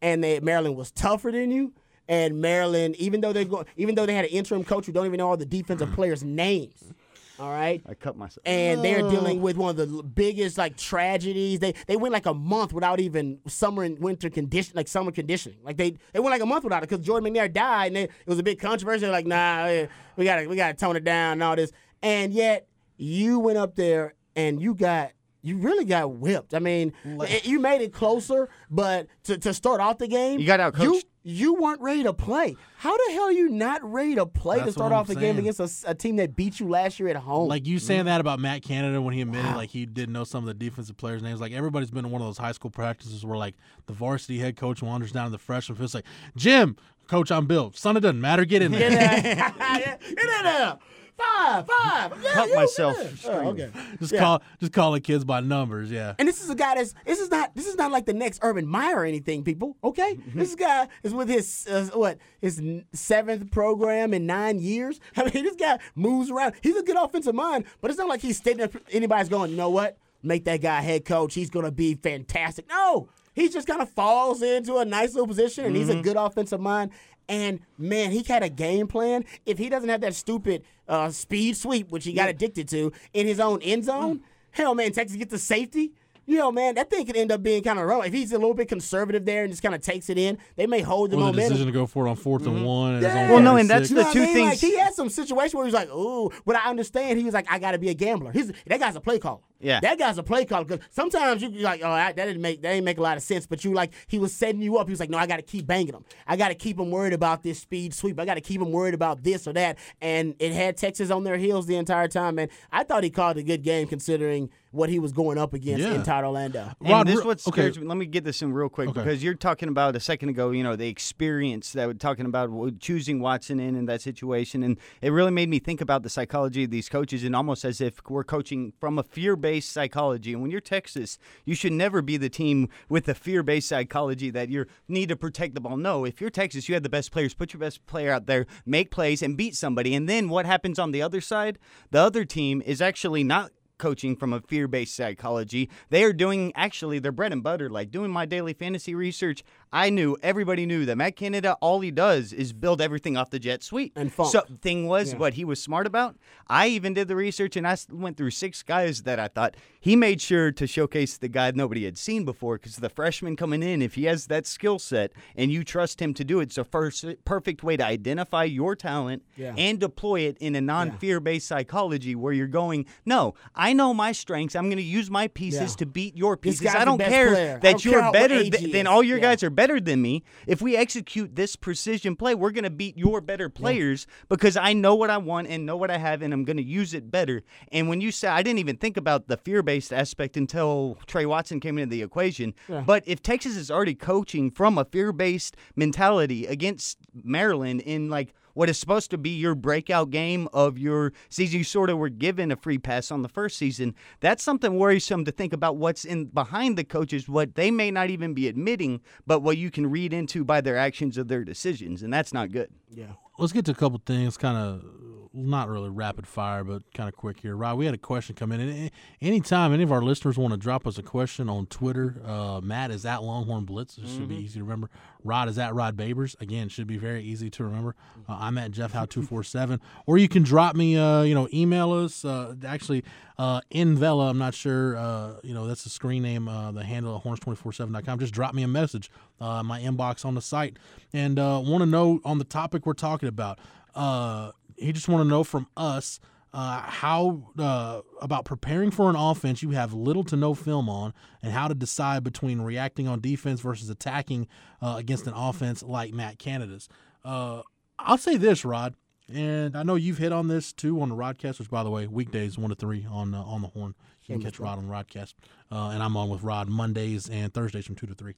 and that Maryland was tougher than you. And Maryland, even though they go, even though they had an interim coach who don't even know all the defensive mm. players' names, all right, I cut myself. and they're dealing with one of the biggest like tragedies. They they went like a month without even summer and winter condition, like summer conditioning. Like they they went like a month without it because Jordan McNair died, and they, it was a big controversy. They're like, nah, we gotta we gotta tone it down and all this. And yet you went up there and you got. You really got whipped. I mean, it- you made it closer, but to, to start off the game, You got outcoached. You, you weren't ready to play. How the hell are you not ready to play to start off the game against a, team that beat you last year at home? Like you Mm-hmm. saying that about Matt Canada when he admitted like he didn't know some of the defensive players' names. Like everybody's been in one of those high school practices where like the varsity head coach wanders down to the freshman feels like Jim, coach, I'm Bill. Son, it doesn't matter. Get in there. <laughs> <laughs> Get in there. Five, five. Yeah, Cut you myself get in. Oh, okay. just Yeah. call just calling kids by numbers. Yeah. And this is a guy that's this is not this is not like the next Urban Meyer or anything, people. Okay, this guy is with his uh, what his seventh program in nine years. <laughs> I mean, this guy moves around. He's a good offensive mind, but it's not like he's standing up. Anybody's going, you know what? Make that guy head coach. He's gonna be fantastic. No, he just kind of falls into a nice little position, and he's a good offensive mind. And man, he had a game plan. If he doesn't have that stupid uh, speed sweep, which he got addicted to, in his own end zone, hell man, Texas gets the safety. you know, man, that thing could end up being kind of rough. If he's a little bit conservative there and just kind of takes it in, they may hold the Or the momentum. decision to go for it on 4th and one. and it's Yeah. only Well, no, and that's 36. You know the two I mean? Like, things- he had some situation where he was like, "Ooh," but I understand. He was like, "I got to be a gambler." He's that guy's a play caller. Yeah. that guy's a play caller. Because sometimes you be like, "Oh, that that didn't make that didn't make a lot of sense." But you like he was setting you up. He was like, "No, I got to keep banging him. I got to keep him worried about this speed sweep. I got to keep him worried about this or that." And it had Texas on their heels the entire time. And I thought he called a good game considering what he was going up against Yeah. in Todd Orlando. And Rod, this re- is what okay. me. Let me get this in real quick Okay. because you're talking about a second ago. You know the experience that we're talking about choosing Watson in in that situation, and it really made me think about the psychology of these coaches, and almost as if we're coaching from a fear-based psychology. And when you're Texas, you should never be the team with the fear-based psychology that you need to protect the ball. No, if you're Texas, you have the best players. Put your best player out there, make plays, and beat somebody. And then what happens on the other side? The other team is actually not coaching from a fear-based psychology. They are doing actually their bread and butter. Like doing my daily fantasy research, I knew everybody knew that Matt Canada all he does is build everything off the jet sweep. And funk. So thing was Yeah. what he was smart about. I even did the research and I went through six guys that I thought he made sure to showcase the guy nobody had seen before because the freshman coming in, if he has that skill set and you trust him to do it, it's a first perfect way to identify your talent Yeah. and deploy it in a non-fear based psychology where you're going, no, I know my strengths. I'm going to use my pieces to beat your pieces. I don't care player. That don't you're what better th- than all your guys are better than me. If we execute this precision play, we're going to beat your better players because I know what I want and know what I have, and I'm going to use it better. And when you say, I didn't even think about the fear based aspect until Tre Watson came into the equation. But if Texas is already coaching from a fear based mentality against Maryland in like what is supposed to be your breakout game of your season. You sort of were given a free pass on the first season. That's something worrisome to think about what's in behind the coaches, what they may not even be admitting, but what you can read into by their actions of their decisions, and that's not good. Yeah. Let's get to a couple things, kind of not really rapid fire, but kind of quick here. Rod, we had a question come in. And anytime any of our listeners want to drop us a question on Twitter, uh, Matt is at Longhorn Blitz. It should be easy to remember. Rod is at Rod Babers. Again, should be very easy to remember. Uh, I'm at Jeff Howe two four seven. Or you can drop me, uh, you know, email us. Uh, actually, uh, in Vela, I'm not sure. Uh, you know, that's the screen name, uh, the handle at horns247.com. Just drop me a message, uh, my inbox on the site, and uh, want to know on the topic we're talking about. Uh, he just want to know from us uh, how uh, about preparing for an offense you have little to no film on, and how to decide between reacting on defense versus attacking uh, against an offense like Matt Canada's. Uh, I'll say this, Rod, and I know you've hit on this too on the Rodcast, which by the way, weekdays one to three on uh, on the horn. You can catch Rod on the Rodcast, uh, and I'm on with Rod Mondays and Thursdays from two to three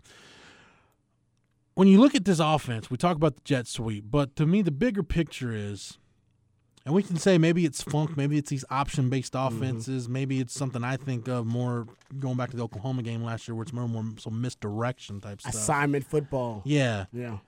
when you look at this offense, we talk about the jet sweep, but to me, the bigger picture is, and we can say maybe it's funk, maybe it's these option based offenses, maybe it's something I think of more going back to the Oklahoma game last year where it's more, more some misdirection type stuff. Assignment football. Yeah. Yeah.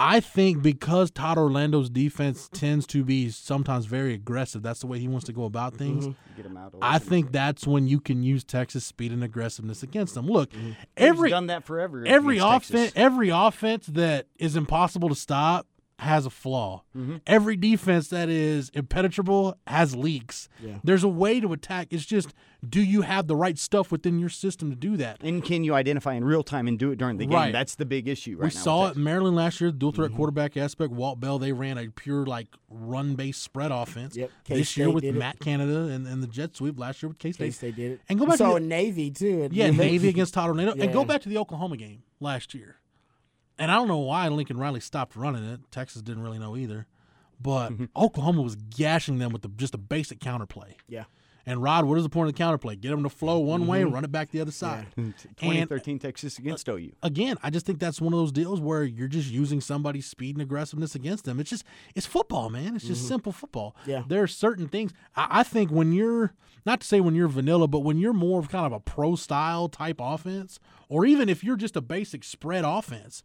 I think because Todd Orlando's defense tends to be sometimes very aggressive, that's the way he wants to go about mm-hmm. things. Get them out. I think that's when you can use Texas speed and aggressiveness against them. Look, mm-hmm. Every every done that forever. every offense Texas. every offense that is impossible to stop has a flaw. Mm-hmm. Every defense that is impenetrable has leaks. Yeah. There's a way to attack. It's just do you have the right stuff within your system to do that? And can you identify in real time and do it during the game? Right. That's the big issue right we now. saw with it Maryland last year, dual Mm-hmm. threat quarterback aspect. Walt Bell, they ran a pure like run based spread offense. Yep. This year with did it. Matt Canada and, and the jet sweep last year with K Case State. they did it. And go back to the- Navy too. Yeah, Navy against Todd Orlando. And go back to the Oklahoma game last year. And I don't know why Lincoln Riley stopped running it. Texas didn't really know either. But mm-hmm. Oklahoma was gashing them with the, just a basic counterplay. Yeah. And Rod, what is the point of the counterplay? Get them to flow one way, mm-hmm. run it back the other side. Mm-hmm. And uh, 2013 Texas against uh, OU. again, I just think that's one of those deals where you're just using somebody's speed and aggressiveness against them. It's just it's football, man. It's just simple football. Yeah. There are certain things I, I think when you're not to say when you're vanilla, but when you're more of kind of a pro style type offense, or even if you're just a basic spread offense,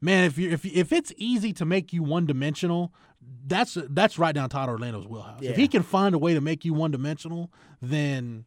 man, if you if if it's easy to make you one dimensional, that's that's right down Todd Orlando's wheelhouse. If he can find a way to make you one dimensional, then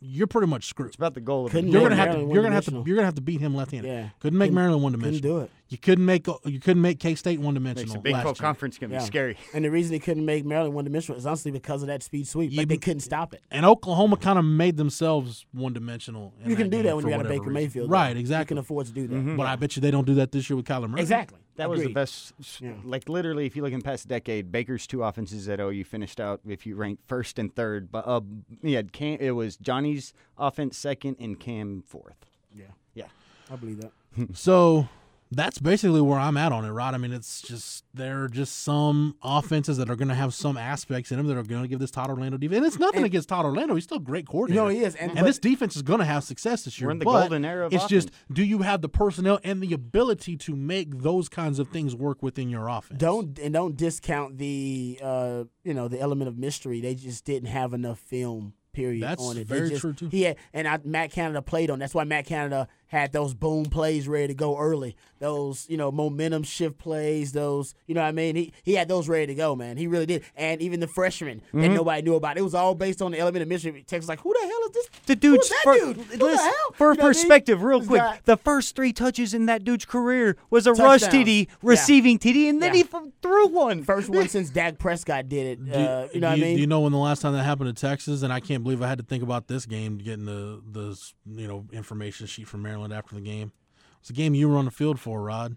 you're pretty much screwed. It's about the goal of the You're gonna have to. You're gonna have to. You're gonna have to beat him left-handed. Yeah. Couldn't make Couldn't- Maryland one dimensional. couldn't do it. You couldn't make you couldn't make K State one dimensional. the Big 12 year. conference going to Yeah. be scary. And the reason they couldn't make Maryland one dimensional is honestly because of that speed sweep. You- Like they couldn't stop it. And Oklahoma kind of made themselves one dimensional. You can do that when you got a Baker reason. Mayfield. though. Right, You exactly. can afford to do that. But I bet you they don't do that this year with Kyler Murray. Exactly. That was the best. Yeah. Like literally, if you look in past decade, Baker's two offenses at OU finished out. If you rank first and third, but uh, yeah, Cam, it was Johnny's offense second and Cam fourth. Yeah, Yeah, I believe that. <laughs> So that's basically where I'm at on it, Rod. I mean, it's just there are just some offenses that are going to have some aspects in them that are going to give this Todd Orlando defense. And it's nothing And- against Todd Orlando; he's still a great coordinator. No, he is. And, And this defense is going to have success this year. We're in the golden era of It's just, do you have the personnel and the ability to make those kinds of things work within your offense? don't and don't discount the uh you know the element of mystery. They just didn't have enough film. Period That's on it. Very just- true, too. He had, and I, Matt Canada played on. That's why Matt Canada had those boom plays ready to go early. Those you know momentum shift plays. Those you know what I mean. He he had those ready to go, man. He really did. And even the freshmen that Mm-hmm. nobody knew about. It was all based on the element of mystery. Texas like, who the hell is this? the Who's dude's that for, dude? Who the listen, hell? for You know what I mean? perspective, real This quick. guy- The first three touches in that dude's career was a rush Touchdowns. TD, Yeah. receiving TD, and then Yeah. he threw one. First one <laughs> since Dak Prescott did it. Do, Uh, you know do what I mean? do you know when the last time that happened to Texas? And I can't believe I had to think about this game, getting the the you know information sheet from Maryland after the game. It was a game you were on the field for, Rod.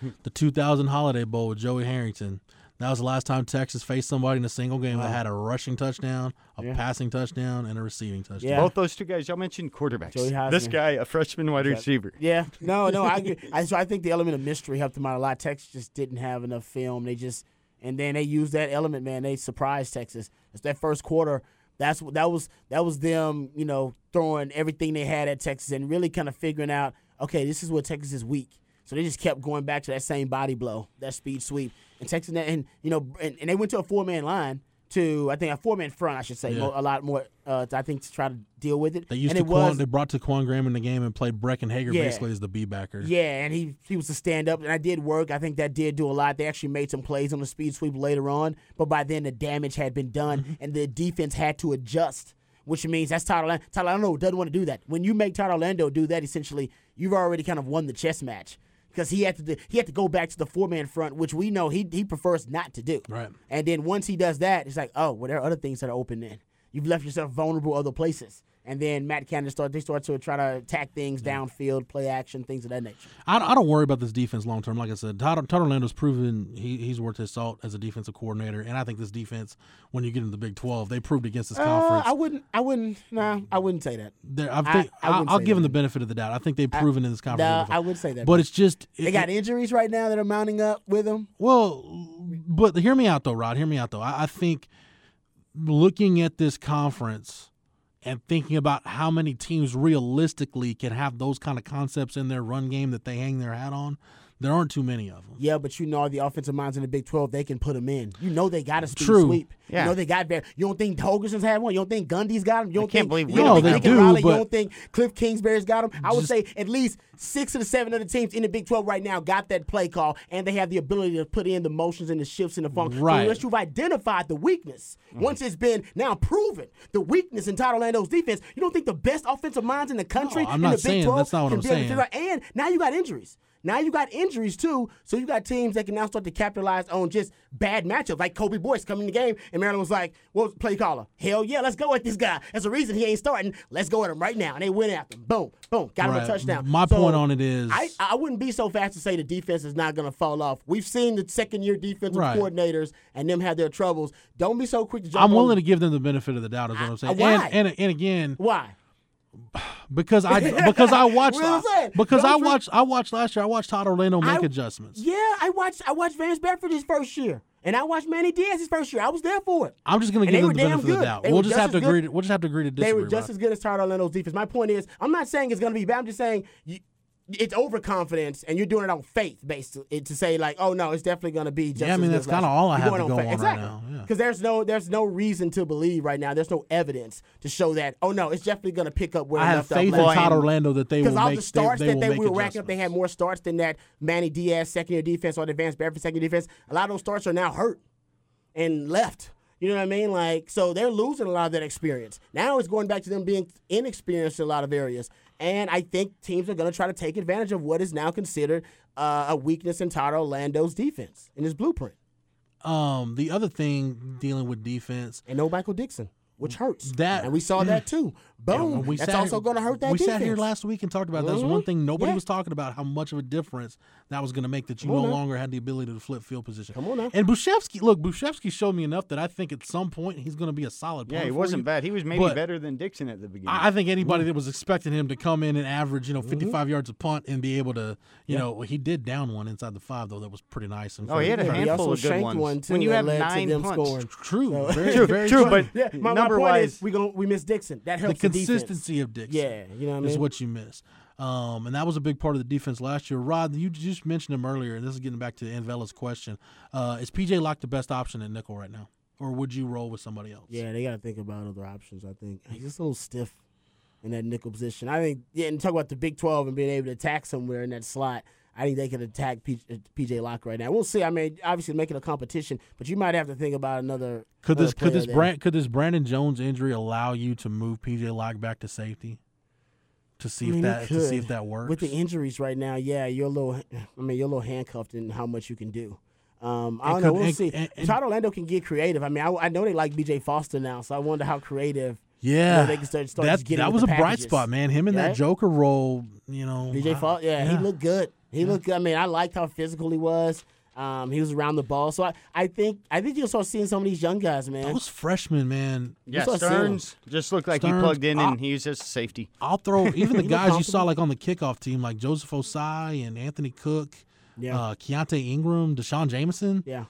Hmm. the 2000 Holiday Bowl with Joey Harrington. That was the last time Texas faced somebody in a single game that had a rushing touchdown, a Yeah. passing touchdown, and a receiving touchdown. Yeah. Both those two guys y'all mentioned quarterbacks. Joey This guy, a freshman wide receiver. Yeah, no, no, I. <laughs> I, so I think the element of mystery helped them out a lot. Texas just didn't have enough film. They just and then they used that element, man. They surprised Texas. It's that first quarter. That's what that was. That was them, you know, throwing everything they had at Texas and really kind of figuring out, okay, this is where Texas is weak. So they just kept going back to that same body blow, that speed sweep, and Texas, and you know, and, and they went to a four man line to I think a four man front, I should say, Yeah. mo- a lot more. Uh, I think to try to deal with it. They used and to it Quan, was, they brought Ta'Quon Graham in the game and played Breckyn Hager Yeah. basically as the B backer. Yeah, and he he was a stand up, and I did work. I think that did do a lot. They actually made some plays on the speed sweep later on, but by then the damage had been done, Mm-hmm. and the defense had to adjust. Which means that's Todd Orlando. Todd Orlando doesn't want to do that. When you make Todd Orlando do that, essentially, you've already kind of won the chess match because he had to he had to go back to the four man front, which we know he he prefers not to do. Right. And then once he does that, it's like, oh, well, there are other things that are open. Then you've left yourself vulnerable other places. And then Matt Canada start they start to try to attack things downfield, play action, things of that nature. I, I don't worry about this defense long term. Like I said, Todd, Todd Orlando's proven he, he's worth his salt as a defensive coordinator, and I think this defense, when you get into the Big Twelve, they proved against this Uh, conference. I wouldn't. I wouldn't. No, I wouldn't say that. They're- I I- think I I will give them the benefit of the doubt. I think they've proven in this conference. No. I would say that. But it's just they it- got injuries right now that are mounting up with them. Well, but hear me out though, Rod. Hear me out though. I, I think looking at this conference and thinking about how many teams realistically can have those kind of concepts in their run game that they hang their hat on, there aren't too many of them. Yeah, but you know the offensive minds in the Big Twelve, they can put them in. You know they got a speed True. sweep. Yeah. You know they got there. You don't think Holgorsen's had one? You don't think Gundy's got him? You don't can't think, believe we you don't don't No, think they do, Riley, but- you don't think Cliff Kingsbury's got him? I would say at least six of the seven other teams in the Big Twelve right now got that play call, and they have the ability to put in the motions and the shifts and the funk. Right. So unless you've identified the weakness, Mm-hmm. once it's been now proven the weakness in Todd Orlando's defense, you don't think the best offensive minds in the country No, I'm in not the Big saying- 12 that's not what can I'm be able to saying. figure out and now you got injuries. Now you got injuries too, so you got teams that can now start to capitalize on just bad matchups. Like Kobe Boyce coming in the game, and Maryland was like, "Well, play caller, hell yeah, let's go at this guy. That's the reason he ain't starting. Let's go at him right now." And they went after him. Boom, boom, got him a touchdown. My So, point on it is- I I wouldn't be so fast to say the defense is not going to fall off. We've seen the second year defensive Right. coordinators and them have their troubles. Don't be so quick to jump. I'm on- willing to give them the benefit of the doubt. Is what I'm uh, saying. why? And, and and again, Why? Because I <laughs> because I watched What I'm saying. because I Don't you- watched I watched last year. I watched Todd Orlando make I- adjustments. Yeah, I watched I watched Vance Bedford his first year, and I watched Manny Diaz his first year. I was there for it. I'm just going to And give them were the benefit of the doubt. They We'll just have to as agree. To, we'll just have to agree to disagree. They were just as good as Todd Orlando's defense. My point is, I'm not saying it's going to be bad. I'm just saying you, it's overconfidence, and you're doing it on faith, based to say like, oh no, it's definitely going to be. Just Yeah, I mean, that's kinda all I You're have going to go faith. on right exactly. now, yeah. Because there's no there's no reason to believe right now. There's no evidence to show that. Oh no, it's definitely going to pick up where I have faith in Todd. Orlando that they Because will all make the starts they, they that they were racking up, they had more starts than that Manny Diaz second year defense or the Vance Bedford second year defense. A lot of those starts are now hurt and left. You know what I mean? Like, so they're losing a lot of that experience. Now it's going back to them being inexperienced in a lot of areas. And I think teams are going to try to take advantage of what is now considered uh, a weakness in Todd Orlando's defense in his blueprint, Um, the other thing dealing with defense, and no Michael Dixon, which hurts. That- and we saw that too. Boom. we That's sat also here- going to hurt that We defense. sat here last week and talked about that. That's one mm-hmm. thing nobody Yeah. was talking about how much of a difference that was going to make that you Come no now. longer had the ability to flip field position. Come on now. And Bujcevski, look, Bujcevski showed me enough that I think at some point he's going to be a solid. Yeah, he for wasn't you. bad. He was maybe But better than Dixon at the beginning. I I think anybody mm-hmm. that was expecting him to come in and average, you know, mm-hmm. 55 yards a punt and be able to, you know, he did down one inside the five though. That was pretty nice. And Oh, he had a Yeah, he handful also of good shanked ones. one too. when you that have led nine to punts, scoring. True, So- very, <laughs> True, very true, true. but Yeah, my, my number point wise, is we gon' we miss Dixon. That helps the, defense. consistency of Dixon. Yeah, you know what I is mean. what you miss. Um, and that was a big part of the defense last year. Rod, you just mentioned him earlier, and this is getting back to Anvela's question. Uh, is PJ Locke the best option at nickel right now? Or would you roll with somebody else? Yeah, they got to think about other options. I think he's just a little stiff in that nickel position. I think yeah, and talk about the Big Twelve and being able to attack somewhere in that slot. I think they could attack P- uh, PJ Locke right now. We'll see. I mean, obviously making a competition, but you might have to think about another. Could this could this there. Brand, could this Brandon Jones injury allow you to move PJ Locke back to safety? To see I mean, if that to see if that works. with the injuries right now. Yeah, you're a little. I mean, you're a little handcuffed in how much you can do. Um, I don't know. We'll and- see. and- and- Todd Orlando can get creative. I mean, I, I know they like B.J. Foster now, so I wonder how creative. yeah, they can start- start that, that was a bright spot, man. Him in that Joker role, you know. B.J. Foster, yeah, he looked good. He looked good. I mean, I liked how physical he was. Um, he was around the ball, so I, I think I think you'll start seeing some of these young guys, man. Those freshmen, man. yeah, Sterns just looked like Sterns, he plugged in ah. and he was just safety. I'll throw <laughs> even the guys you saw like on the kickoff team, like Joseph Ossai and Anthony Cook, Yeah. uh, Keaontay Ingram, D'Shawn Jamison. yeah.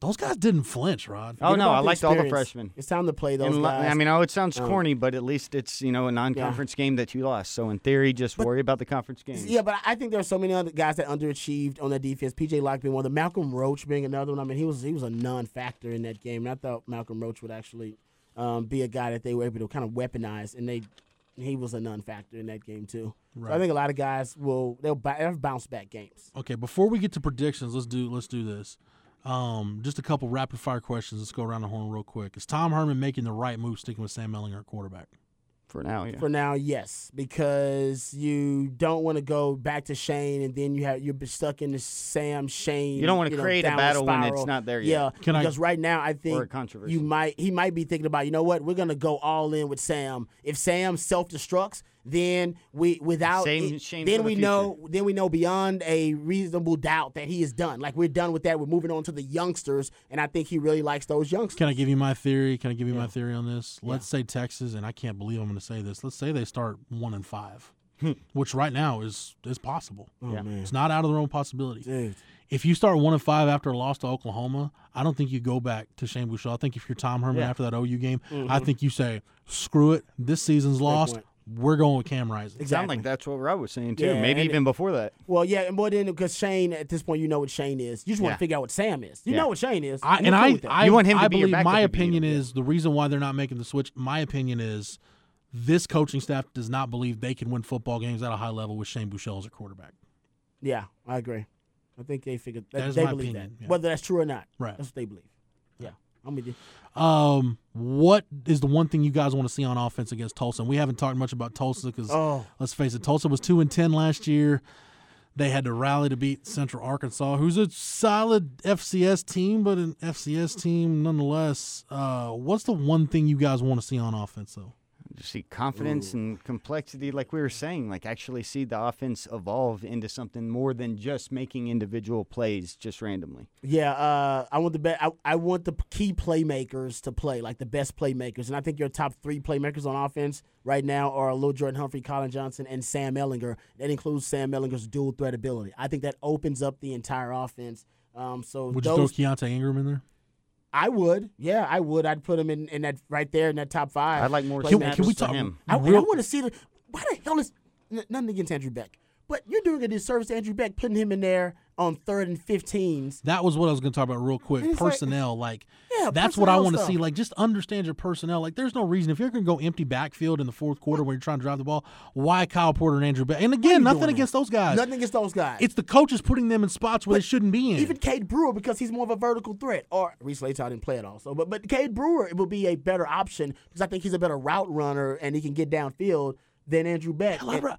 Those guys didn't flinch, Rod. Oh no, I the liked all the freshmen. It's time to play those And guys. I mean, I know it sounds Um, corny, but at least it's you know a non-conference game that you lost. So in theory, just worry about the conference games. Yeah, but I think there are so many other guys that underachieved on that defense. PJ Locke being one, the Malcolm Roach being another one. I mean, he was he was a non-factor in that game, and I thought Malcolm Roach would actually um, be a guy that they were able to kind of weaponize, and they he was a non-factor in that game too. So I think a lot of guys will they'll, they'll bounce back games. Okay, before we get to predictions, let's do let's do this. Um, just a couple rapid fire questions. Let's go around the horn real quick. Is Tom Herman making the right move sticking with Sam Ehlinger at quarterback? for now, yeah. For now, yes, because you don't want to go back to Shane, and then you have you're stuck in the Sam Shane. You don't wanna know, create a downward battle when it's not there Yeah, yet. Can I- because right now I think Or a controversy. you might he might be thinking about you know what we're gonna go all in with Sam. If Sam self destructs, then we without Same it- Shane then for the we know then we know beyond a reasonable doubt that he is done. Like we're done with that. We're moving on to the youngsters, and I think he really likes those youngsters. Can I give you my theory? Can I give you my theory on this? Let's say Texas, and I can't believe I'm going to say this. Let's say they start one and five, hmm. which right now is is possible. oh man, It's not out of the realm of possibility. dude. If you start one and five after a loss to Oklahoma, I don't think you go back to Shane Buechele. I think if you're Tom Herman Yeah. after that OU game, mm-hmm. I think you say, "Screw it, this season's lost. point. We're going with Cam Rising." Sound Exactly. like that's what Rob was saying too. Yeah, Maybe and even before that. Well, yeah, and more than because Shane at this point, you know what Shane is. You just want Yeah. to figure out what Sam is. You Yeah. know what Shane is. I, and cool I. I, You want him to I be your believe backup my if you need opinion him, is the reason why they're not making the switch. My opinion is this coaching staff does not believe they can win football games at a high level with Shane Buechele as a quarterback. yeah, I agree. I think they figured that, That is they my believe opinion, that, yeah. whether that's true or not. Right. That's what they believe. Yeah, I'm with you. Um, what is the one thing you guys want to see on offense against Tulsa? And we haven't talked much about Tulsa because Oh. let's face it, Tulsa was two and ten last year. They had to rally to beat Central Arkansas, who's a solid FCS team, but an FCS team nonetheless. Uh, what's the one thing you guys want to see on offense, though? Just see confidence and complexity, like we were saying, like actually see the offense evolve into something more than just making individual plays just randomly. Yeah, uh, I want the best. I, I want the key playmakers to play, like the best playmakers, and I think your top three playmakers on offense right now are Lil Jordan Humphrey, Collin Johnson, and Sam Ehlinger. That includes Sam Ehlinger's dual threat ability. I think that opens up the entire offense. Um, so Would you those, throw Keaontay Ingram in there? I would, yeah, I would. I'd put him in, in that right there in that top five. I'd like more Can, can we for talk? him. I, real- I want to see the. Why the hell is n- nothing against Andrew Beck? But you're doing a disservice to Andrew Beck, putting him in there on third and 15s. That was what I was going to talk about real quick. And it's like- Personnel, like, Yeah, that's what I want to see. Like, just understand your personnel. Like, there's no reason if you're going to go empty backfield in the fourth quarter when you're trying to drive the ball. Why Kyle Porter and Andrew Beck? And again, nothing against those guys. Nothing against those guys. It's the coaches putting them in spots where they shouldn't be in. even Cade Brewer because he's more of a vertical threat. Or Reese Leitao didn't play it also, but but Cade Brewer it will be a better option because I think he's a better route runner and he can get downfield than Andrew Beck. Hell, I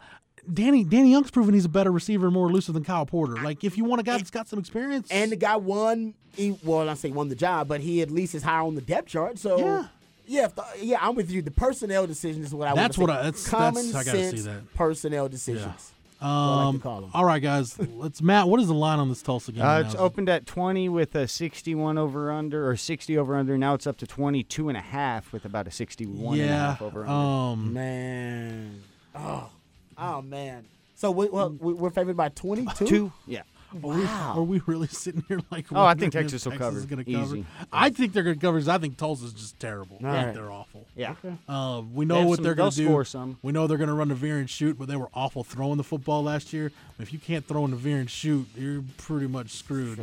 Danny Danny Young's proven he's a better receiver and more elusive than Kyle Porter. Like if you want a guy that's got some experience, And the guy won. He, well, I say won the job, but he at least is higher on the depth chart. So Yeah. yeah, if the, yeah, I'm with you. The personnel decision is what I. That's wanna what say. I- that's- common that's- I gotta see sense that. personnel decisions. um, like to call 'em. all right, guys, let's Matt. What is the line on this Tulsa game? Uh, it's opened at 20 with a 61 over under or 60 over under. Now it's up to 22 and a half with about a 61 and a Yeah. half over under. Um, Man, oh, oh man. So we, well, we- we're favored by 22. Two? Yeah. Are we, are we really sitting here like? Oh, I think Texas will cover. Texas is gonna Easy. cover? I think they're going to cover. 'cause I think Tulsa's just terrible. All I think right. they're awful. Yeah. Uh, we know have what some- they're going to they'll do. score some. We know they're going to run the veer and shoot, but they were awful throwing the football last year. If you can't throw in the veer and shoot, you're pretty much screwed.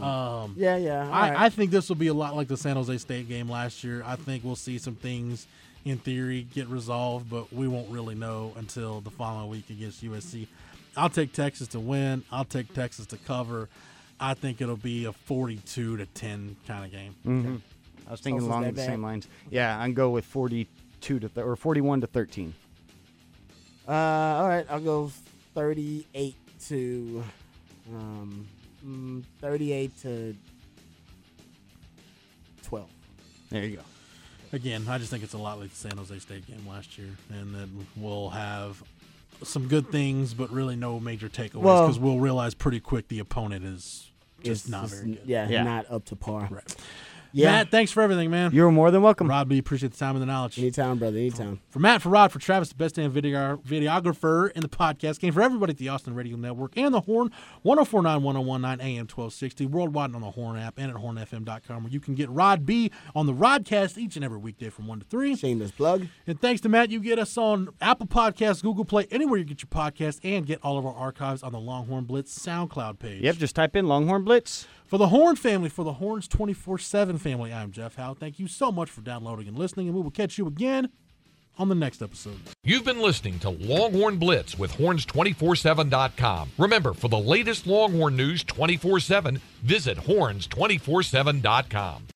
Um, Yeah, yeah. I, right. I think this will be a lot like the San Jose State game last year. I think we'll see some things in theory get resolved, but we won't really know until the following week against USC. I'll take Texas to win. I'll take Texas to cover. I think it'll be a 42 to 10 kind of game. hmm I was thinking Tulsa's along the bad? same lines. Yeah, I can go with 42 to th- or 41 to 13. Uh, all right, I'll go 38 to, um, mm, 38 to 12. There you go. Again, I just think it's a lot like the San Jose State game last year, and that we'll have some good things, but really no major takeaways Well- because we'll realize pretty quick the opponent is just not just- very good. Yeah, Yeah. not up to par. Right. Yeah. Matt, thanks for everything, man. You're more than welcome. Rod B, appreciate the time and the knowledge. Anytime, brother. Anytime. For Matt, for Rod, for Travis, the best damn video, videographer in the podcast game, for everybody at the Austin Radio Network and the Horn, 1049 1019 AM 1260, worldwide on the Horn app and at hornfm.com, where you can get Rod B on the Rodcast each and every weekday from 1 to 3. Shameless plug. And thanks to Matt, you get us on Apple Podcasts, Google Play, anywhere you get your podcast, and get all of our archives on the Longhorn Blitz SoundCloud page. Yep, just type in Longhorn Blitz. For the Horn family, for the Horns 24 7 family, I'm Jeff Howe. Thank you so much for downloading and listening, and we will catch you again on the next episode. You've been listening to Longhorn Blitz with horns247.com. Remember, for the latest Longhorn news 24 7, visit horns247.com.